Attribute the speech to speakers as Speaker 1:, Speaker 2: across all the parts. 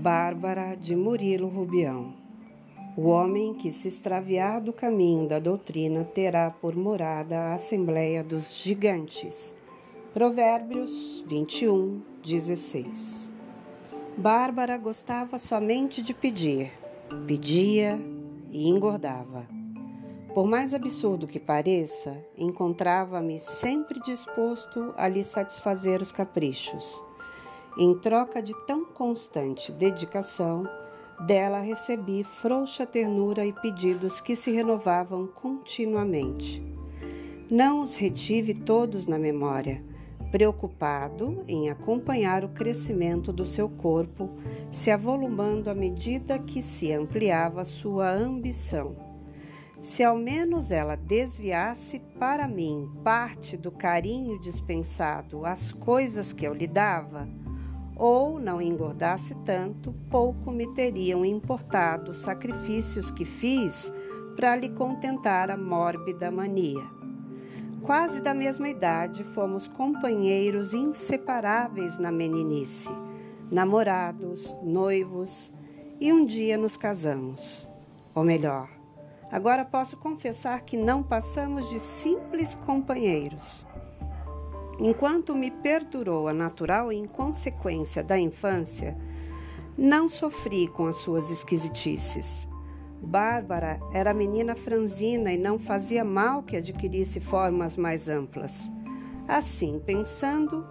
Speaker 1: Bárbara de Murilo Rubião. O homem que se extraviar do caminho da doutrina terá por morada a Assembleia dos Gigantes. Provérbios 21, 16. Bárbara gostava somente de pedir, pedia e engordava. Por mais absurdo que pareça, encontrava-me sempre disposto a lhe satisfazer os caprichos. Em troca de tão constante dedicação, dela recebi frouxa ternura e pedidos que se renovavam continuamente. Não os retive todos na memória, preocupado em acompanhar o crescimento do seu corpo, se avolumando à medida que se ampliava sua ambição. Se ao menos ela desviasse para mim parte do carinho dispensado às coisas que eu lhe dava, ou não engordasse tanto, pouco me teriam importado os sacrifícios que fiz para lhe contentar a mórbida mania. Quase da mesma idade, fomos companheiros inseparáveis na meninice, namorados, noivos, e um dia nos casamos. Ou melhor, agora posso confessar que não passamos de simples companheiros. Enquanto me perdurou a natural inconsequência da infância, não sofri com as suas esquisitices. Bárbara era menina franzina e não fazia mal que adquirisse formas mais amplas. Assim, pensando,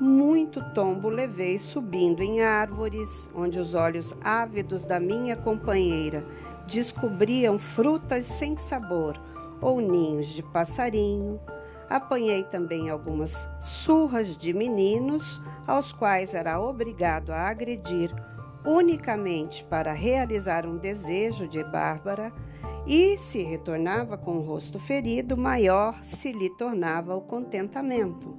Speaker 1: muito tombo levei subindo em árvores, onde os olhos ávidos da minha companheira descobriam frutas sem sabor ou ninhos de passarinho, Apanhei também algumas surras de meninos, aos quais era obrigado a agredir unicamente para realizar um desejo de Bárbara, e se retornava com o rosto ferido, maior se lhe tornava o contentamento.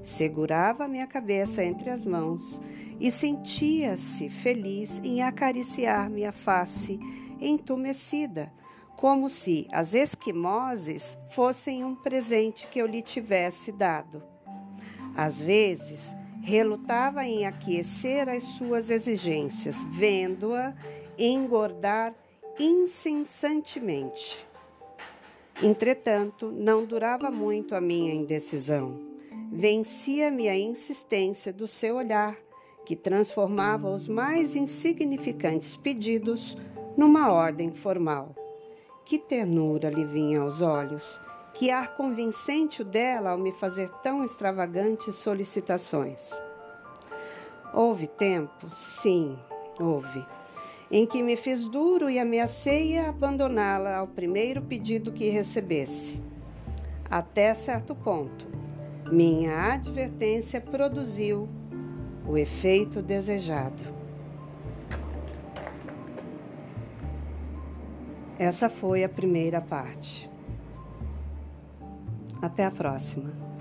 Speaker 1: Segurava minha cabeça entre as mãos e sentia-se feliz em acariciar minha face entumecida como se as esquimoses fossem um presente que eu lhe tivesse dado. Às vezes, relutava em aquecer as suas exigências, vendo-a engordar incessantemente. Entretanto, não durava muito a minha indecisão. Vencia-me a insistência do seu olhar, que transformava os mais insignificantes pedidos numa ordem formal. Que ternura lhe vinha aos olhos, que ar convincente o dela ao me fazer tão extravagantes solicitações. Houve tempo, sim, houve, em que me fiz duro e ameacei abandoná-la ao primeiro pedido que recebesse. Até certo ponto, minha advertência produziu o efeito desejado. Essa foi a primeira parte. Até a próxima.